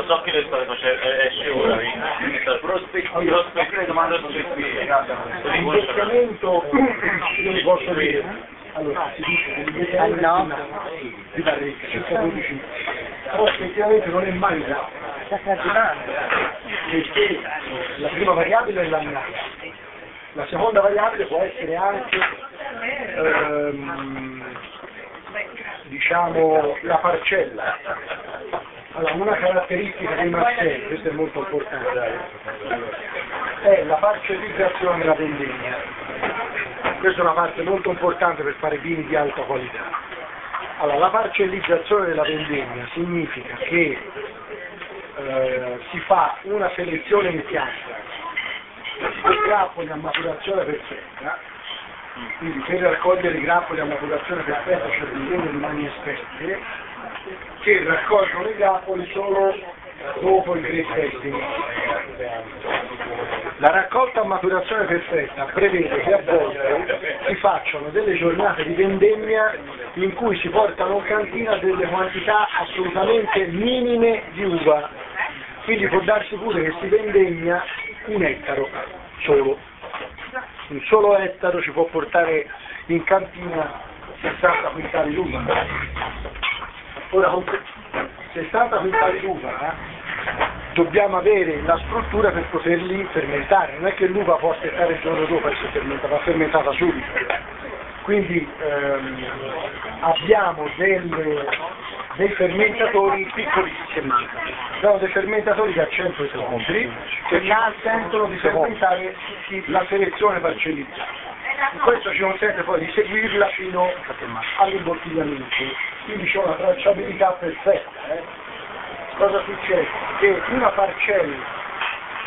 lo so che le state facendo, è, è scivola, prospettiva, prospettiva, L'investimento, io posso dire, allora si dice che l'investimento no? di barrica, circa 12 mesi, però effettivamente non è mai usato, perché la prima variabile è l'annata, la seconda variabile può essere anche ehm, diciamo la parcella. Allora, una caratteristica dei Marcelli, questo è molto importante, è la parcellizzazione della vendemmia. Questa è una parte molto importante per fare vini di alta qualità. Allora, la parcellizzazione della vendemmia significa che eh, si fa una selezione in pianta dei grappoli a maturazione perfetta, quindi per raccogliere i grappoli a maturazione perfetta c'è bisogno di mani esperte che raccolgono i grappoli solo dopo il great testing. La raccolta a maturazione perfetta prevede che a volte si facciano delle giornate di vendemmia in cui si portano in cantina delle quantità assolutamente minime di uva, quindi può darsi pure che si vendemmia un ettaro solo. Un solo ettaro ci può portare in cantina 60 quintali d'uva. Ora con que- 60 quintali d'uva eh, dobbiamo avere la struttura per poterli fermentare, non è che l'uva può aspettare il giorno dopo essere fermentata, va fermentata subito. Quindi ehm, abbiamo delle- dei fermentatori piccolissimi, abbiamo dei fermentatori da 100 secondi che ci consentono di fermentare la selezione parcellizzata. Questo ci consente poi di seguirla fino all'imbottigliamento, quindi c'è una tracciabilità perfetta. eh. Cosa succede? Che una parcella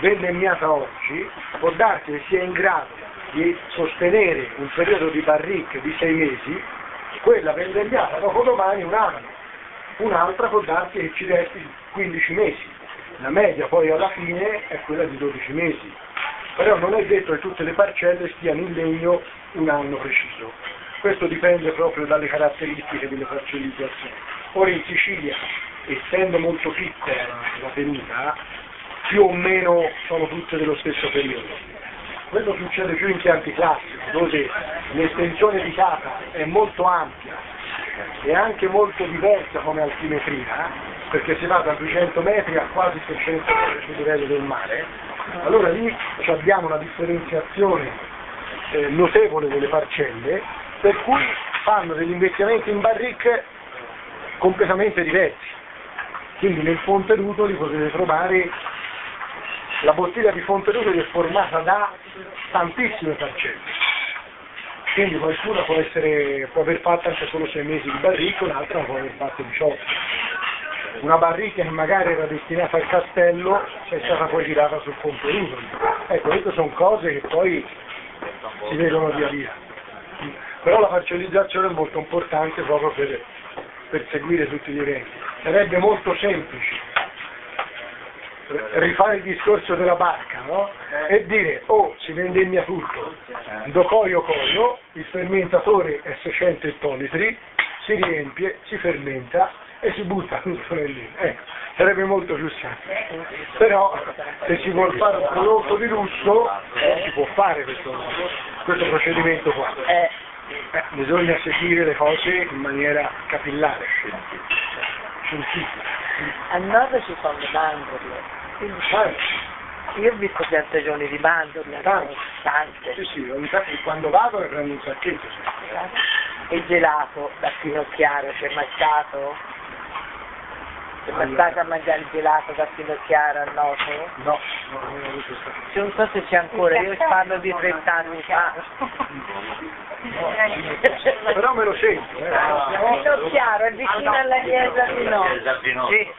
vendemmiata oggi può darsi che sia in grado di sostenere un periodo di barrique di sei mesi, quella vendemmiata dopo domani un anno, un'altra può darsi che ci resti 15 mesi, la media poi alla fine è quella di 12 mesi, però non è detto che tutte le parcelle stiano in legno un anno preciso, questo dipende proprio dalle caratteristiche delle parcellizzazioni. Ora in Sicilia, essendo molto piccola la tenuta, più o meno sono tutte dello stesso periodo. Quello succede più in pianti classici, dove l'estensione di capa è molto ampia e anche molto diversa come altimetria, perché si va da 200 metri a quasi 600 metri sul livello del mare, allora lì abbiamo una differenziazione eh, notevole delle parcelle, per cui fanno degli investimenti in barrique completamente diversi. Quindi nel Fonte Rutoli potete trovare la bottiglia di Fonte Rutoli è formata da tantissime parcelle. Quindi qualcuna può, essere, può aver fatto anche solo 6 mesi di barrica, un'altra può aver fatto 18. Una barrica che magari era destinata al castello è stata poi girata sul Fonte Rutoli. Ecco, queste sono cose che poi si vedono via via. Però la parcellizzazione è molto importante proprio per, per seguire tutti gli eventi. Sarebbe molto semplice rifare il discorso della barca, no? E dire, oh, si vendemmia tutto, do coio coio, il fermentatore è 600 ettolitri, si riempie, si fermenta e si butta tutto nel lì. Ecco, sarebbe molto più semplice. Però se si vuole fare un prodotto di lusso, eh, si può fare questo, questo procedimento qua. Eh, bisogna seguire le cose in maniera capillare, scientifica. a nord ci sono le mandorle. Quindi io ho visto piantagioni di mandorle, Tante. tante. Sì, sì, ogni tanto quando vado prendo un sacchetto. E gelato da Finocchiaro, c'è mai stato? Mai Allora. stato a mangiare il gelato da Finocchiaro a Noto? No, no, non ho avuto. Cioè, non so se c'è ancora, io parlo di 30 anni fa. Però me lo sento, eh. Finocchiaro è vicino alla chiesa di Noto. No. Sì.